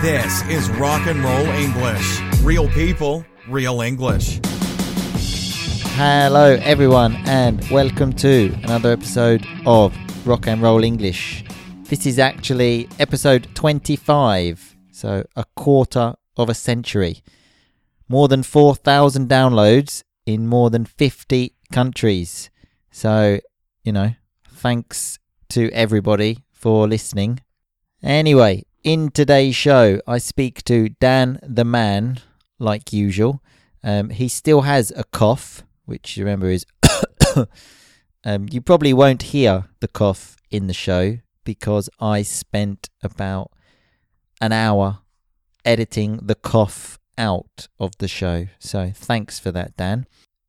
This is Rock and Roll English. Real people, real English. Hello, everyone, and welcome to another episode of Rock and Roll English. This is actually episode 25, so a quarter of a century. More than 4,000 downloads in more than 50 countries. So, you know, thanks to everybody for listening. Anyway, in today's show, I speak to Dan the Man, like usual. Um, he still has a cough, which remember is. um, you probably won't hear the cough in the show because I spent about an hour editing the cough out of the show. So thanks for that, Dan.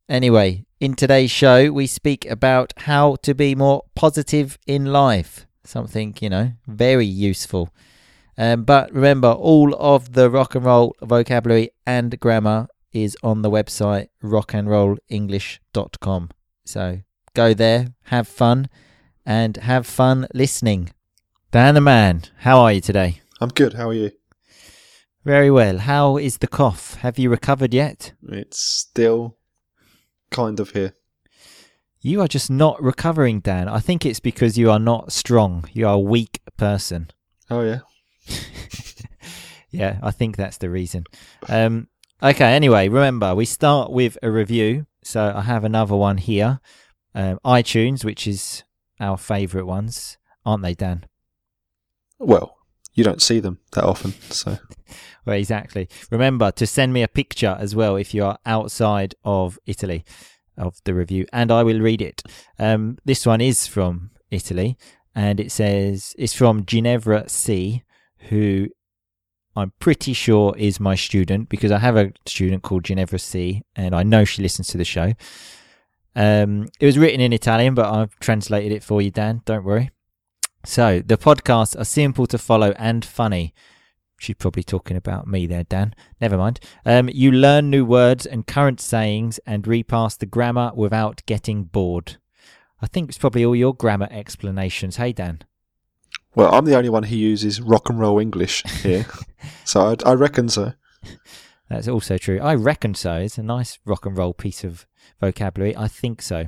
Anyway, in today's show, we speak about how to be more positive in life. Something, you know, very useful. Um, but remember, all of the rock and roll vocabulary and grammar is on the website rockandrollenglish.com. So go there, have fun, and have fun listening. Dan the man, how are you today? I'm good. How are you? Very well. How is the cough? Have you recovered yet? It's still kind of here. You are just not recovering, Dan. I think it's because you are not strong. You are a weak person. Oh yeah. Yeah, I think that's the reason. Um, okay, anyway, remember, we start with a review. So I have another one here. Um, iTunes, which is our favourite ones, aren't they, Dan? Well, you don't see them that often, so. well, exactly. Remember to send me a picture as well if you are outside of Italy of the review, and I will read it. Um, this one is from Italy, and it says it's from Ginevra C, who I'm pretty sure is my student because I have a student called Ginevra C, and I know she listens to the show. Um, it was written in Italian, but I've translated it for you, Dan. Don't worry. So the podcasts are simple to follow and funny. She's probably talking about me there, Dan. Never mind. Um, you learn new words and current sayings and repass the grammar without getting bored. I think it's probably all your grammar explanations. Hey, Dan. Well, I'm the only one who uses rock and roll English here, so I, I reckon so. That's also true. I reckon so. It's a nice rock and roll piece of vocabulary. I think so.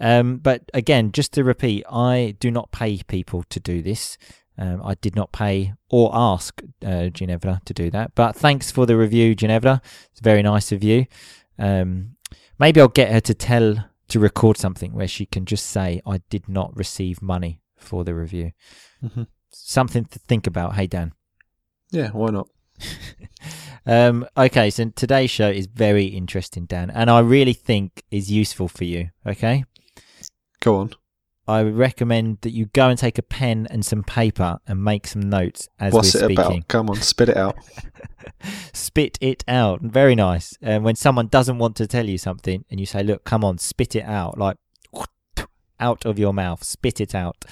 Um, but again, just to repeat, I do not pay people to do this. Um, I did not pay or ask uh, Ginevra to do that. But thanks for the review, Ginevra. It's very nice of you. Um, maybe I'll get her to tell to record something where she can just say, "I did not receive money for the review." Mm-hmm. Something to think about. Hey, Dan. Yeah, why not? um, okay, so today's show is very interesting, Dan, and I really think is useful for you. Okay, go on. I would recommend that you go and take a pen and some paper and make some notes as What's we're it speaking. about? Come on, spit it out. spit it out. Very nice. And when someone doesn't want to tell you something, and you say, "Look, come on, spit it out," like out of your mouth, spit it out.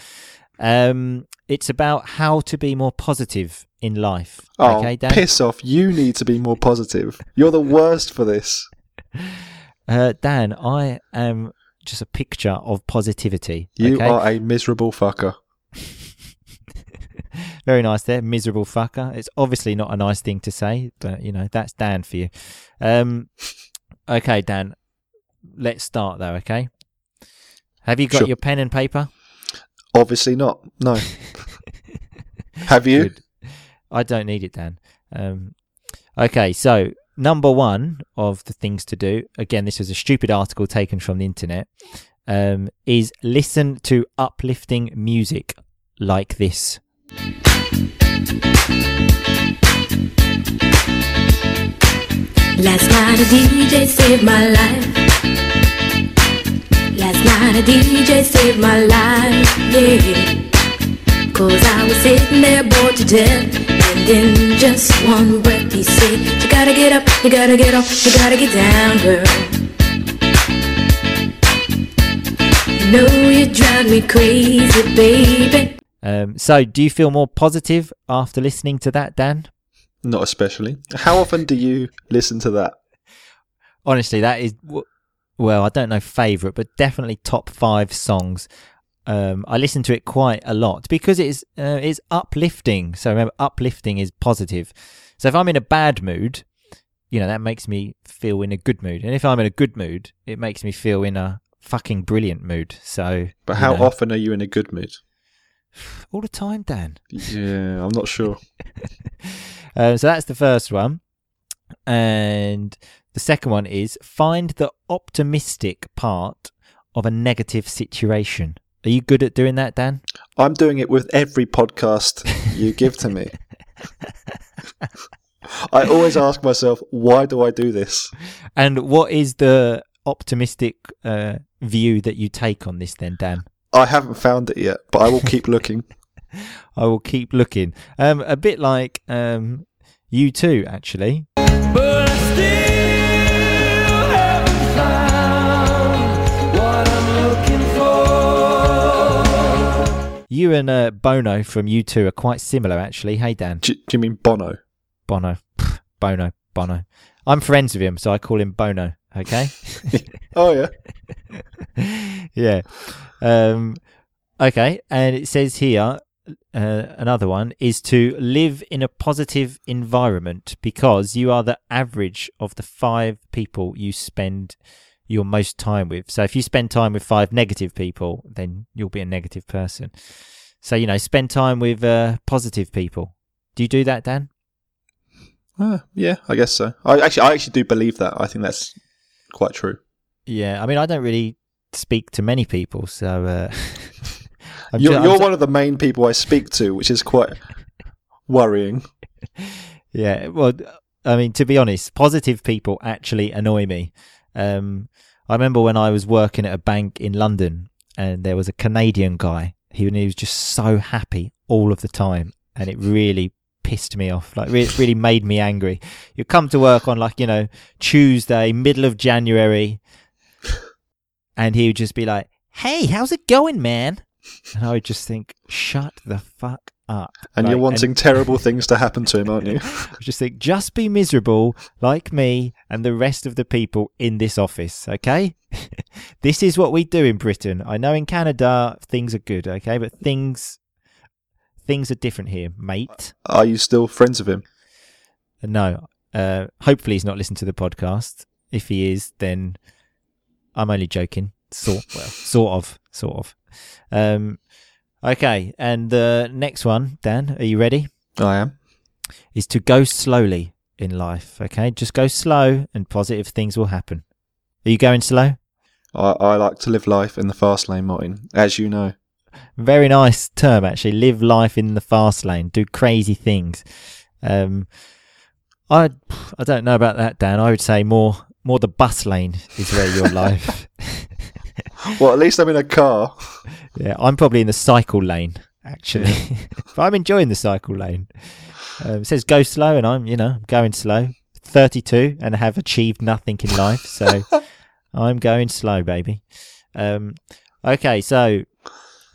Um, it's about how to be more positive in life. Oh, okay, Dan? piss off! You need to be more positive. You're the worst for this. Uh, Dan, I am just a picture of positivity. You okay? are a miserable fucker. Very nice there, miserable fucker. It's obviously not a nice thing to say, but you know that's Dan for you. Um, okay, Dan, let's start though. Okay, have you got Sure. your pen and paper? Obviously not. No. Have you? Good. I don't need it, Dan. Um, okay, so number one of the things to do, again, this was a stupid article taken from the internet, um, is listen to uplifting music like this. Last night a DJ saved my life. Last night a DJ saved my life, yeah. Cause I was sitting there bored to death. And in just one breath he said, You gotta get up, you gotta get off, you gotta get down, girl. You know you drive me crazy, baby. Um, so, do you feel more positive after listening to that, Dan? Not especially. How often do you listen to that? Honestly, that is, w- well, I don't know favourite, but definitely top five songs um, I listen to it quite a lot because it's uh, it's uplifting. So remember, uplifting is positive. So if I'm in a bad mood, you know that makes me feel in a good mood, and if I'm in a good mood, it makes me feel in a fucking brilliant mood. So, But you how know, often are you in a good mood? all the time, Dan. Yeah, I'm not sure. Uh, so that's the first one, and the second one is find the optimistic part of a negative situation. Are you good at doing that, Dan? I'm doing it with every podcast you give to me. I always ask myself, why do I do this? And what is the optimistic uh, view that you take on this, then, Dan? I haven't found it yet, but I will keep looking. I will keep looking. Um, a bit like um, U2, actually. But You and uh, Bono from U2 are quite similar, actually. Hey, Dan. Do, do you mean Bono? Bono. Bono. Bono. I'm friends with him, so I call him Bono. Okay. Oh yeah. yeah. Um, okay. And it says here, uh, another one is to live in a positive environment because you are the average of the five people you spend your most time with. So if you spend time with five negative people, then you'll be a negative person. So, you know, spend time with uh, positive people. Do you do that, Dan? Ah, yeah, I guess so. I actually, I actually do believe that. I think that's quite true. Yeah. I mean, I don't really speak to many people, so. Uh, You're, ju- I'm you're one of the main people I speak to, which is quite worrying. Yeah, well, I mean, to be honest, positive people actually annoy me. Um, I remember when I was working at a bank in London, and there was a Canadian guy. He, he was just so happy all of the time, and it really pissed me off. Like, re- really made me angry. You come to work on like you know Tuesday, middle of January, and he would just be like, "Hey, how's it going, man?" And I would just think, "Shut the fuck up." And you're Like, wanting terrible things to happen to him, aren't you? I just think, just be miserable like me and the rest of the people in this office, okay? this is what we do in Britain. I know in Canada things are good, okay, but things things are different here, mate. Are you still friends with him? No, uh, hopefully he's not listened to the podcast. If he is, then I'm only joking. Sort well, sort of, sort of. Um, okay, and the next one, Dan, are you ready? I am. is to go slowly in life. Okay, just go slow, and positive things will happen. Are you going slow? I, I like to live life in the fast lane, Martin, as you know. Very nice term, actually. Live life in the fast lane. Do crazy things. Um, I I don't know about that, Dan. I would say more more the bus lane is where your life. Well, at least I'm in a car. yeah, I'm probably in the cycle lane actually, but I'm enjoying the cycle lane. Um, it says go slow, and I'm you know going slow. 32 and have achieved nothing in life, so I'm going slow, baby. Um, okay, so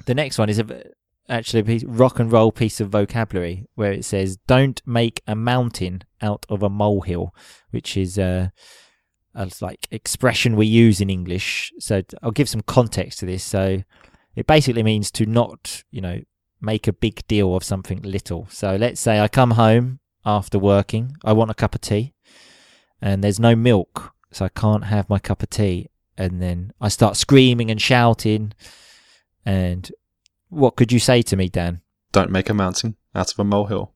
the next one is a, actually a piece, rock and roll piece of vocabulary where it says, "Don't make a mountain out of a molehill," which is uh, a like expression we use in English. So I'll give some context to this. So it basically means to not, you know, make a big deal of something little. So let's say I come home after working, I want a cup of tea, and there's no milk, so I can't have my cup of tea. And then I start screaming and shouting. And what could you say to me, Dan? Don't make a mountain out of a molehill.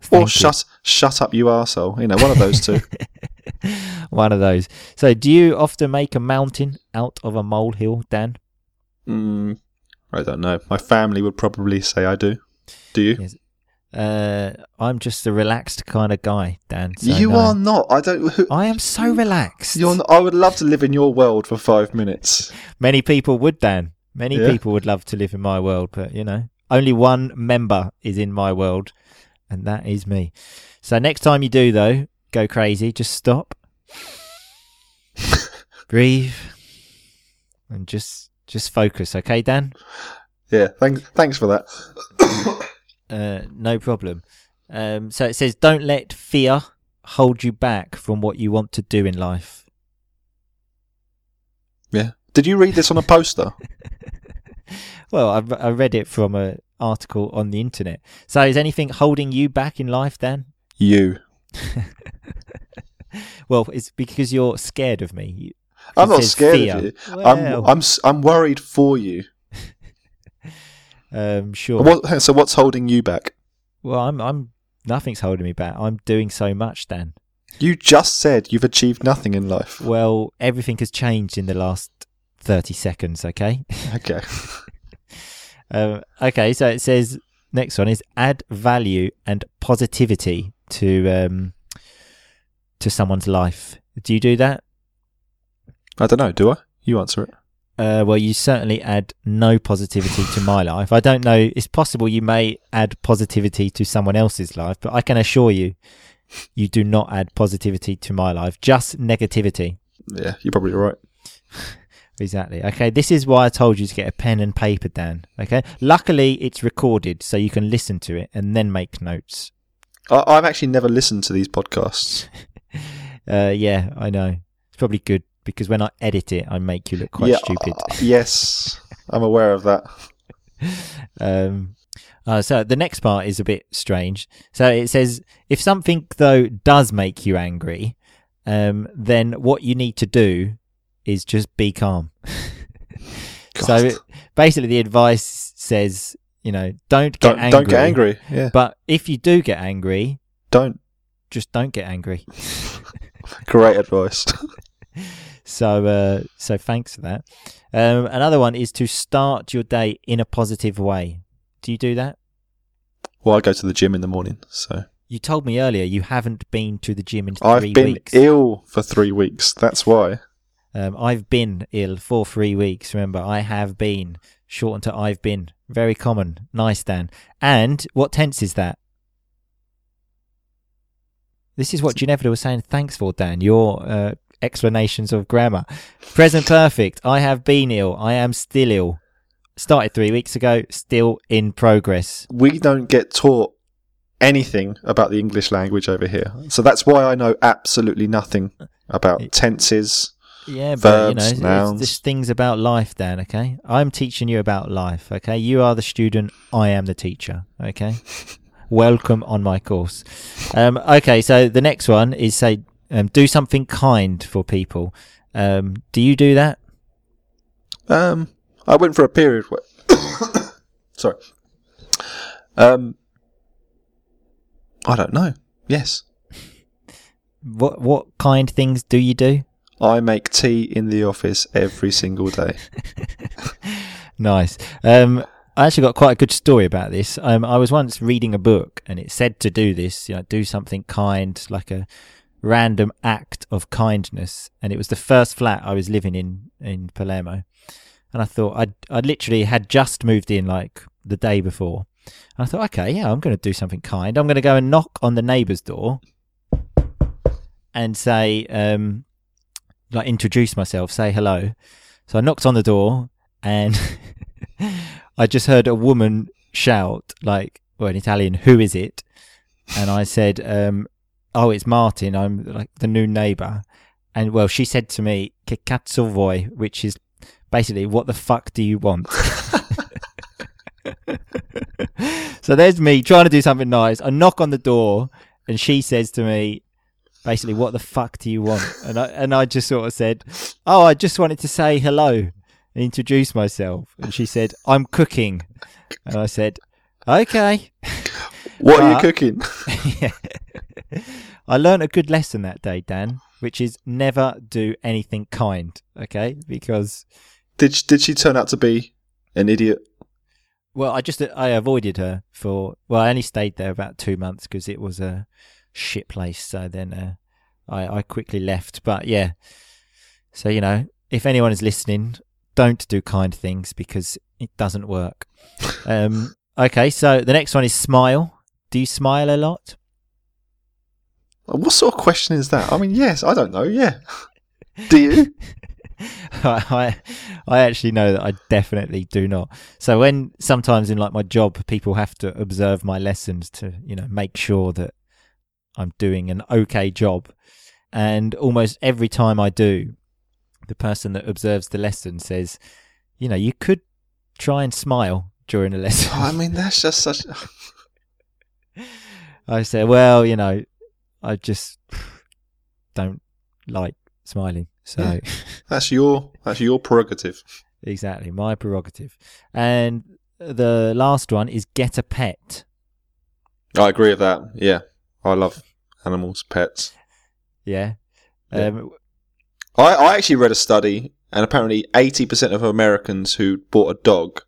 Thank or you. shut shut up, you arsehole. You know, one of those two. One of those. So, do you often make a mountain out of a molehill, Dan? mm, I don't know. My family would probably say I do. Do you? Yes. Uh, I'm just a relaxed kind of guy, Dan. so you no. are not. I don't. Who, I am so relaxed. you're. Not, I would love to live in your world for five minutes. Many people would, Dan. Many Yeah. people would love to live in my world, but you know, only one member is in my world, and that is me. So next time you do, though, go crazy. Just stop, breathe, and just just focus. Okay, Dan? Yeah. Thanks. Thanks for that. Uh, no problem. Um, so it says, don't let fear hold you back from what you want to do in life. Yeah. Did you read this on a poster? well, I, I read it from a article on the internet. So, is anything holding you back in life, Dan? You. Well, it's because you're scared of me. I'm not scared fear. of you. Well, I'm I'm I'm worried for you. um, sure. What, so what's holding you back? Well, I'm. I'm. Nothing's holding me back. I'm doing so much, Dan. You just said you've achieved nothing in life. Well, everything has changed in the last thirty seconds. Okay. Okay. Um, okay, so it says next one is add value and positivity to um, to someone's life. Do you do that? I don't know. Do I? You answer it. Uh, well, you certainly add no positivity to my life. I don't know. It's possible you may add positivity to someone else's life, but I can assure you, you do not add positivity to my life. Just negativity. Yeah, you're probably right. Exactly. Okay, this is why I told you to get a pen and paper, Dan. Okay. Luckily, it's recorded, so you can listen to it and then make notes. I, I've actually never listened to these podcasts. Uh, yeah, I know. It's probably good because when I edit it, I make you look quite yeah, stupid. uh, yes, I'm aware of that. Um, uh, so the next part is a bit strange. So it says if something though does make you angry, um, then what you need to do is just be calm. so it, basically, the advice says, you know, don't get don't angry. don't get angry. Yeah, But if you do get angry, don't. just don't get angry. Great advice. So, uh, so thanks for that. Um, another one is to start your day in a positive way. Do you do that? well, I go to the gym in the morning, so You told me earlier you haven't been to the gym in 3 I've been weeks. ill for three weeks. That's why. Um, I've been ill for three weeks. Remember, I have been shortened to I've been. Very common. Nice, Dan. And what tense is that? This is what Ginevra was saying. Thanks for Dan. Your uh, explanations of grammar. Present perfect. I have been ill. I am still ill. Started three weeks ago. Still in progress. We don't get taught anything about the English language over here, so that's why I know absolutely nothing about tenses. Yeah, but you know, it's just things about life, Dan. Okay, I'm teaching you about life. Okay, you are the student. I am the teacher. Okay, welcome on my course. Um, okay, so the next one is say um, do something kind for people. Um, do you do that? Um, I went for a period where. Sorry. Um, I don't know. Yes, What what kind things do you do? I make tea in the office every single day. Nice. Um, I actually got quite a good story about this. Um, I was once reading a book and it said to do this, you know, do something kind, like a random act of kindness. And it was the first flat I was living in in Palermo. And I thought I'd, I literally had just moved in like the day before. And I thought, okay, yeah, I'm going to do something kind. I'm going to go and knock on the neighbour's door and say, um, like, introduce myself, say hello. So I knocked on the door and I just heard a woman shout, like, well, in Italian, who is it? And I said, um, oh, it's Martin. I'm like the new neighbour. And well, she said to me, che cazzo vuoi? Which is basically, what the fuck do you want? so there's me trying to do something nice. I knock on the door and she says to me, basically, what the fuck do you want? And I, and I just sort of said, oh, I just wanted to say hello and introduce myself. And she said, I'm cooking. And I said, okay. What are you cooking? Yeah. I learned a good lesson that day, Dan, which is never do anything kind, okay? Because, Did she, did she turn out to be an idiot? well, I just, I avoided her for, well, I only stayed there about two months because it was a shit place. So then uh, I, I quickly left. But yeah, so, you know, if anyone is listening, don't do kind things because it doesn't work. Um, okay, so the next one is smile. Do you smile a lot? What sort of question is that? I mean, yes, I don't know. Yeah. Do you? I I actually know that I definitely do not. So when sometimes in like my job, people have to observe my lessons to you know make sure that I'm doing an okay job, and almost every time I do, the person that observes the lesson says, you know, you could try and smile during a lesson. I mean, that's just such. I say, well, you know, I just don't like smiling. So Yeah. That's your that's your prerogative. exactly my prerogative. And the last one is get a pet. I agree with that. Yeah, I love animals, pets. Yeah. Yeah. Um, I, I actually read a study, and apparently eighty percent of Americans who bought a dog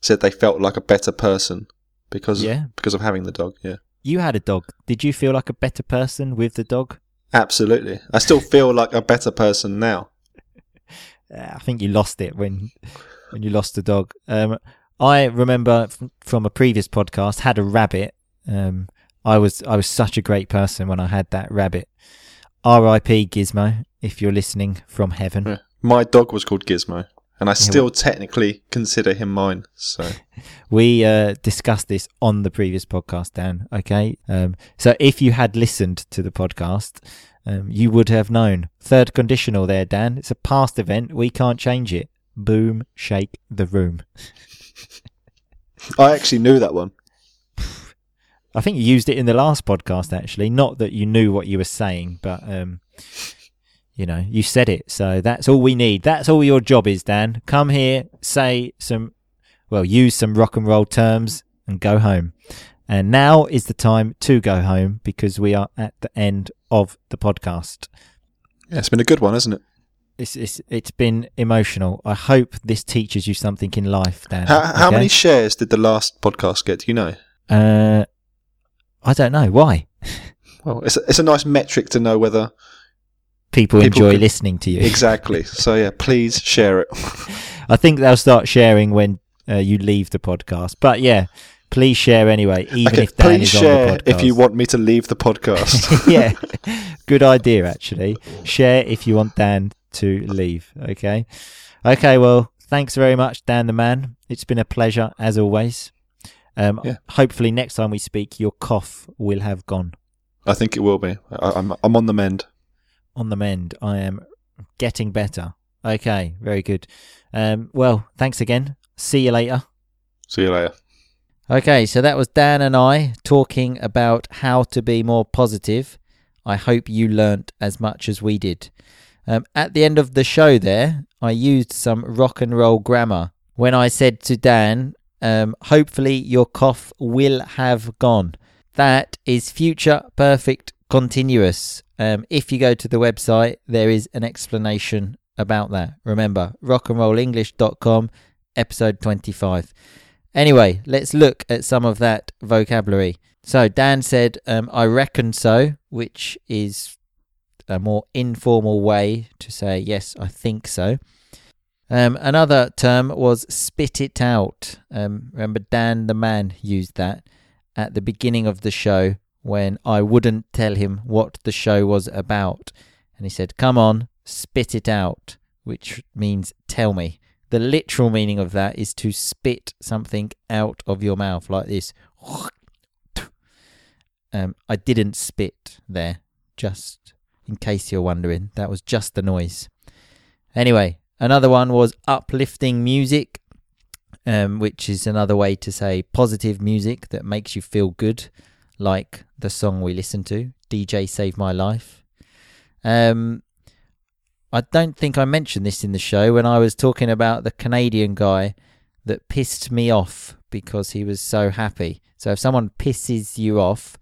said they felt like a better person because Yeah. because of having the dog. Yeah, you had a dog. Did you feel like a better person with the dog? absolutely. I still feel like a better person now. I think you lost it when when you lost the dog. Um, I remember from a previous podcast had a rabbit. Um, I was I was such a great person when I had that rabbit. R.I.P. Gizmo, if you're listening from heaven. Yeah. My dog was called Gizmo, and I still technically consider him mine. So We uh, discussed this on the previous podcast, Dan. Okay, um, so if you had listened to the podcast, um, you would have known. Third conditional there, Dan. It's a past event. We can't change it. Boom, shake the room. I actually knew that one. I think you used it in the last podcast, actually. Not that you knew what you were saying, but um, you know, you said it. So that's all we need. That's all your job is, Dan. Come here, say some, well, use some rock and roll terms, and go home. And now is the time to go home because we are at the end of the podcast. Yeah, it's been a good one, hasn't it? It's it's it's been emotional. I hope this teaches you something in life, Dan. How, how okay? many shares did the last podcast get? Do you know? Uh, I don't know why. Well, it's a, it's a nice metric to know whether People, People enjoy can- listening to you. exactly. so yeah, please share it. I think they'll start sharing when uh, you leave the podcast. But yeah, please share anyway, even okay, if Dan please is share on the podcast. if you want me to leave the podcast. yeah, good idea actually. Share if you want Dan to leave. Okay, okay. Well, thanks very much, Dan the man. It's been a pleasure as always. Um, Yeah. Hopefully, next time we speak, your cough will have gone I think it will be. I, I'm I'm on the mend. on the mend. I am getting better. Okay, very good. Um, well, thanks again. See you later. See you later. Okay, so that was Dan and I talking about how to be more positive. I hope you learnt as much as we did. Um, at the end of the show, there, I used some rock and roll grammar when I said to Dan, um, hopefully your cough will have gone. That is future perfect continuous. Um, if you go to the website, there is an explanation about that. Remember, rockandrollenglish.com, episode 25. Anyway, let's look at some of that vocabulary. So Dan said, um, I reckon so, which is a more informal way to say, yes, I think so. Um, another term was spit it out. Um, remember, Dan the man used that at the beginning of the show when I wouldn't tell him what the show was about. And he said, Come on, spit it out, which means tell me. The literal meaning of that is to spit something out of your mouth like this. Um, I didn't spit there, just in case you're wondering. That was just the noise. Anyway, another one was uplifting music, um, which is another way to say positive music that makes you feel good, like the song we listened to, DJ Save My Life. Um, I don't think I mentioned this in the show when I was talking about the Canadian guy that pissed me off because he was so happy. So if someone pisses you off,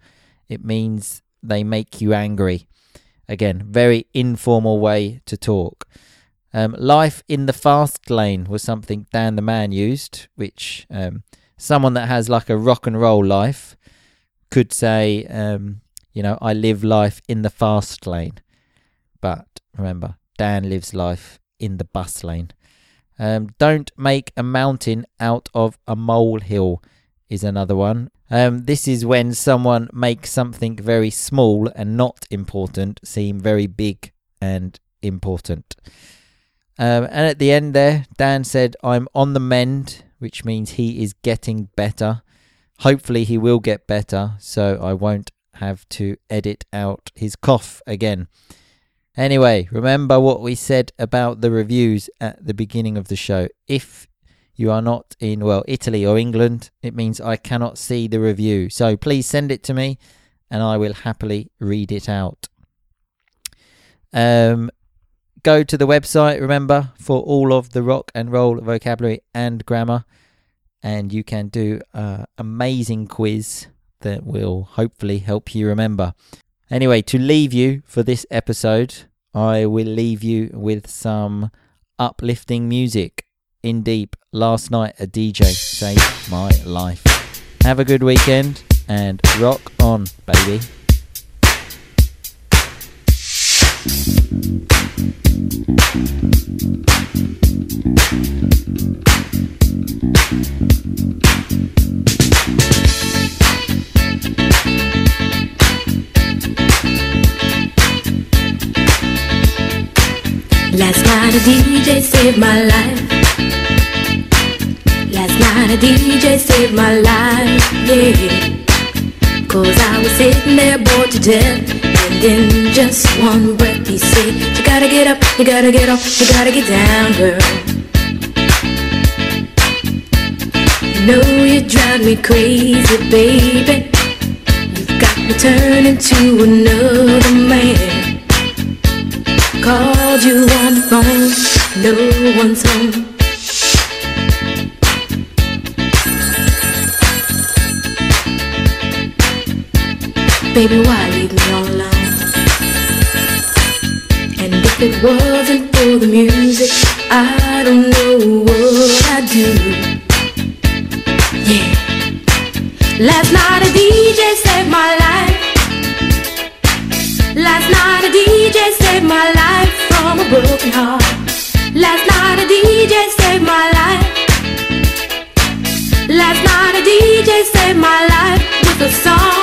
it means they make you angry. Again, very informal way to talk. Um, life in the fast lane was something Dan the man used, which um, someone that has like a rock and roll life could say, um, you know, I live life in the fast lane. But remember, Dan lives life in the bus lane. Um, don't make a mountain out of a molehill is another one. Um, this is when someone makes something very small and not important seem very big and important. Um, and at the end there, Dan said, I'm on the mend, which means he is getting better. Hopefully, he will get better, so I won't have to edit out his cough again. Anyway, remember what we said about the reviews at the beginning of the show. If you are not in, well, Italy or England, it means I cannot see the review. So please send it to me and I will happily read it out. Um, go to the website, remember, for all of the rock and roll vocabulary and grammar. And you can do an amazing quiz that will hopefully help you remember. Anyway, to leave you for this episode, I will leave you with some uplifting music. Indeep, last night a DJ saved my life. Have a good weekend and rock on, baby. Last night a DJ saved my life. Last night a DJ saved my life, yeah. Cause I was sitting there bored to death. And in just one breath said, You gotta get up, you gotta get off, you gotta get down, girl. You know you drive me crazy, baby. You've got me turning to another man. Called you on the phone, no one's home. Baby, why leave me it wasn't for the music, I don't know what I'd do. Yeah. Last night a DJ saved my life. Last night a DJ saved my life from a broken heart. Last night a DJ saved my life. Last night a DJ saved my life with a song